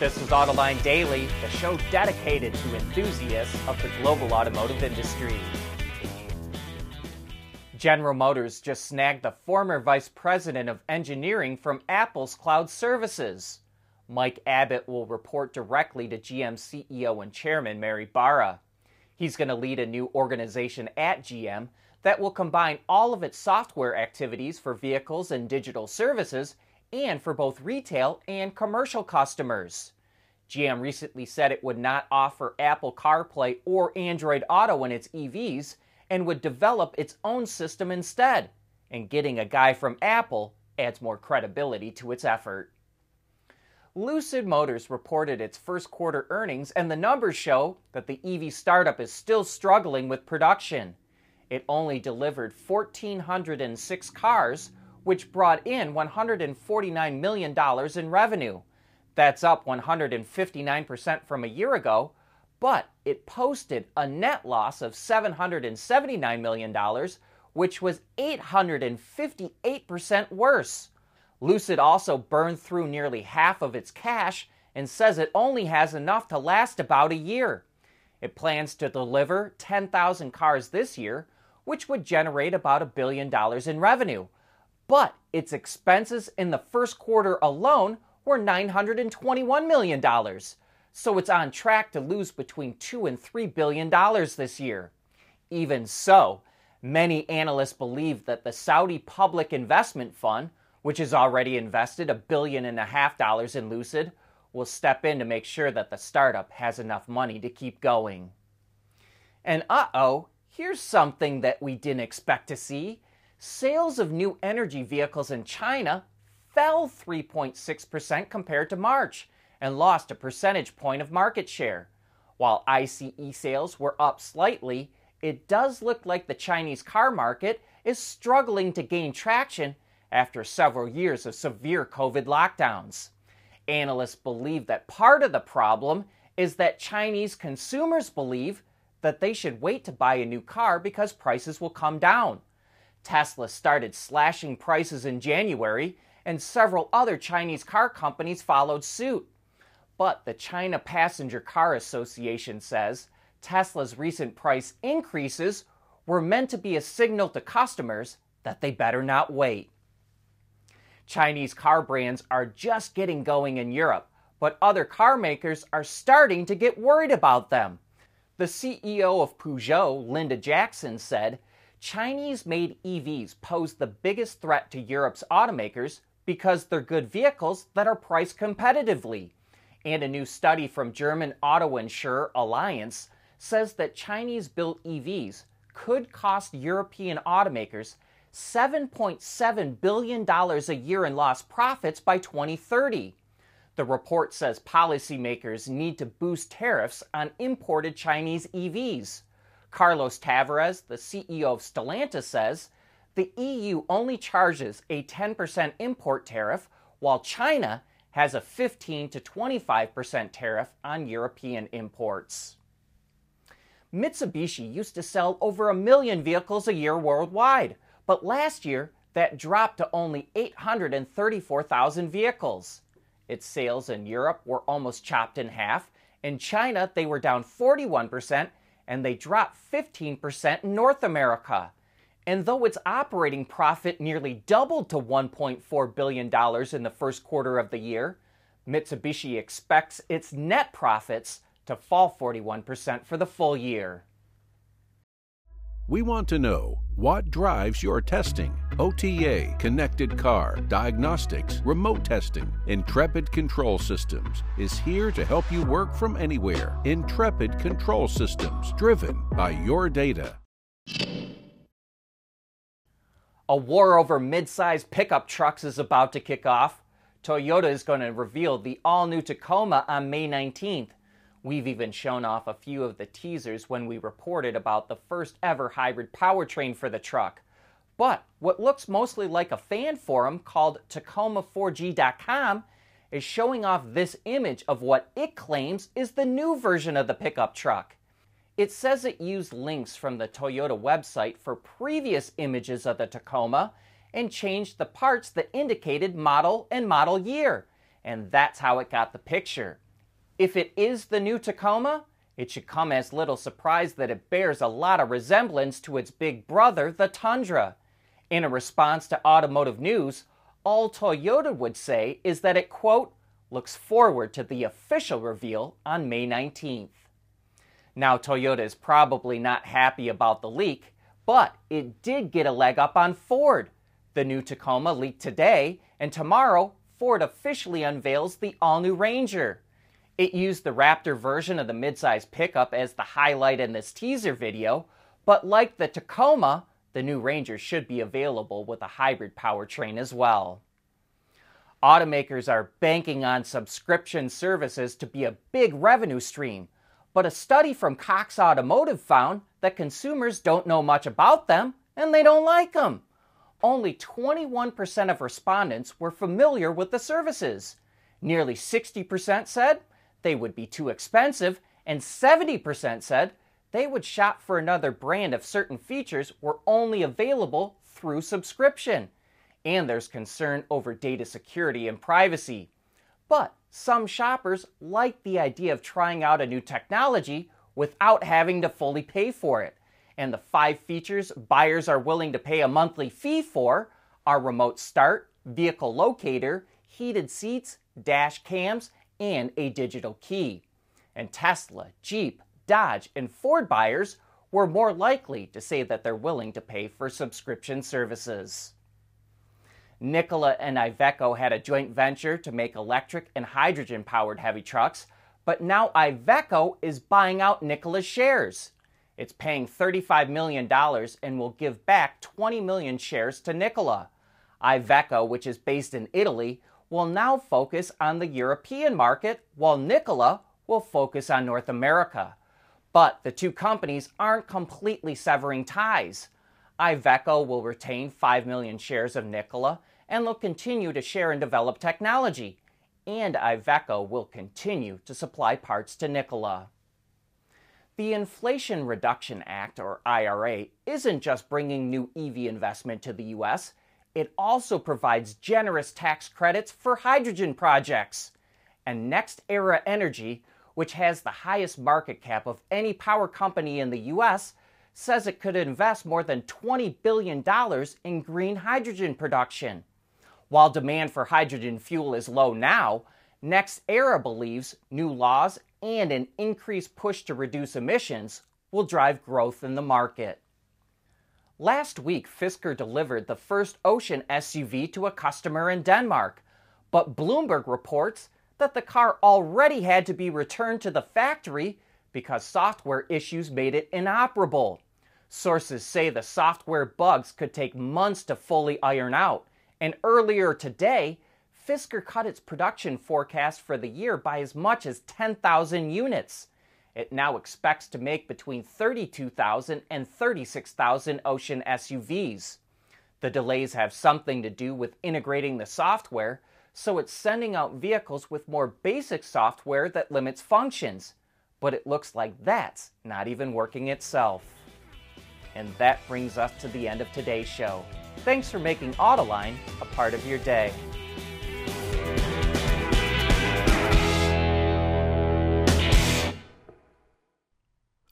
This is Autoline Daily, the show dedicated to enthusiasts of the global automotive industry. General Motors just snagged the former vice president of engineering from Apple's cloud services. Mike Abbott will report directly to GM CEO and chairman Mary Barra. He's going to lead a new organization at GM that will combine all of its software activities for vehicles and digital services and for both retail and commercial customers. GM recently said it would not offer Apple CarPlay or Android Auto in its EVs and would develop its own system instead. And getting a guy from Apple adds more credibility to its effort. Lucid Motors reported its first quarter earnings, and the numbers show that the EV startup is still struggling with production. It only delivered 1,406 cars, which brought in $149 million in revenue. That's up 159% from a year ago, but it posted a net loss of $779 million, which was 858% worse. Lucid also burned through nearly half of its cash and says it only has enough to last about a year. It plans to deliver 10,000 cars this year, which would generate about a billion dollars in revenue but its expenses in the first quarter alone were $921 million. So it's on track to lose between 2 and 3 billion dollars this year. Even so, many analysts believe that the Saudi Public Investment Fund, which has already invested a billion and a half dollars in Lucid, will step in to make sure that the startup has enough money to keep going. And uh oh, here's something that we didn't expect to see sales of new energy vehicles in China fell 3.6% compared to March and lost a percentage point of market share. While ICE sales were up slightly, it does look like the Chinese car market is struggling to gain traction after several years of severe COVID lockdowns. Analysts believe that part of the problem is that Chinese consumers believe that they should wait to buy a new car because prices will come down. Tesla started slashing prices in January, and several other Chinese car companies followed suit. But the China Passenger Car Association says Tesla's recent price increases were meant to be a signal to customers that they better not wait. Chinese car brands are just getting going in Europe, but other car makers are starting to get worried about them. The CEO of Peugeot, Linda Jackson, said Chinese made EVs pose the biggest threat to Europe's automakers because they're good vehicles that are priced competitively. And a new study from German auto insurer Allianz says that Chinese built EVs could cost European automakers $7.7 billion a year in lost profits by 2030. The report says policymakers need to boost tariffs on imported Chinese EVs. Carlos Tavares, the CEO of Stellantis, says the EU only charges a 10% import tariff, while China has a 15 to 25% tariff on European imports. Mitsubishi used to sell over a million vehicles a year worldwide, but last year that dropped to only 834,000 vehicles. Its sales in Europe were almost chopped in half. In China, they were down 41%, and they dropped 15% in North America. And though its operating profit nearly doubled to $1.4 billion in the first quarter of the year, Mitsubishi expects its net profits to fall 41% for the full year. We want to know what drives your testing. OTA, connected car, diagnostics, remote testing. Intrepid Control Systems is here to help you work from anywhere. Intrepid Control Systems, driven by your data. A war over mid-sized pickup trucks is about to kick off. Toyota is going to reveal the all-new Tacoma on May 19th. We've even shown off a few of the teasers when we reported about the first ever hybrid powertrain for the truck. But what looks mostly like a fan forum called Tacoma4G.com is showing off this image of what it claims is the new version of the pickup truck. It says it used links from the Toyota website for previous images of the Tacoma and changed the parts that indicated model and model year. And that's how it got the picture. If it is the new Tacoma, it should come as little surprise that it bears a lot of resemblance to its big brother, the Tundra. In a response to automotive news, all Toyota would say is that it, quote, looks forward to the official reveal on May 19th. Now, Toyota is probably not happy about the leak, but it did get a leg up on Ford. The new Tacoma leaked today, and tomorrow, Ford officially unveils the all new Ranger. It used the Raptor version of the midsize pickup as the highlight in this teaser video, but like the Tacoma, the new Ranger should be available with a hybrid powertrain as well. Automakers are banking on subscription services to be a big revenue stream, but a study from Cox Automotive found that consumers don't know much about them and they don't like them. Only 21% of respondents were familiar with the services. Nearly 60% said they would be too expensive, and 70% said they would shop for another brand if certain features were only available through subscription. And there's concern over data security and privacy. But some shoppers like the idea of trying out a new technology without having to fully pay for it. And the five features buyers are willing to pay a monthly fee for are remote start, vehicle locator, heated seats, dash cams, and a digital key. And Tesla, Jeep, Dodge, and Ford buyers were more likely to say that they're willing to pay for subscription services. Nikola and Iveco had a joint venture to make electric and hydrogen powered heavy trucks, but now Iveco is buying out Nikola's shares. It's paying $35 million and will give back 20 million shares to Nikola. Iveco, which is based in Italy, will now focus on the European market, while Nikola will focus on North America. But the two companies aren't completely severing ties. Iveco will retain 5 million shares of Nikola and will continue to share and develop technology. And Iveco will continue to supply parts to Nikola. The Inflation Reduction Act, or IRA, isn't just bringing new EV investment to the U.S., it also provides generous tax credits for hydrogen projects. And NextEra Energy, which has the highest market cap of any power company in the US, says it could invest more than $20 billion in green hydrogen production. While demand for hydrogen fuel is low now, NextEra believes new laws and an increased push to reduce emissions will drive growth in the market. Last week, Fisker delivered the first Ocean SUV to a customer in Denmark, but Bloomberg reports that the car already had to be returned to the factory because software issues made it inoperable. Sources say the software bugs could take months to fully iron out, and earlier today, Fisker cut its production forecast for the year by as much as 10,000 units. It now expects to make between 32,000 and 36,000 Ocean SUVs. The delays have something to do with integrating the software, so it's sending out vehicles with more basic software that limits functions. But it looks like that's not even working itself. And that brings us to the end of today's show. Thanks for making Autoline a part of your day.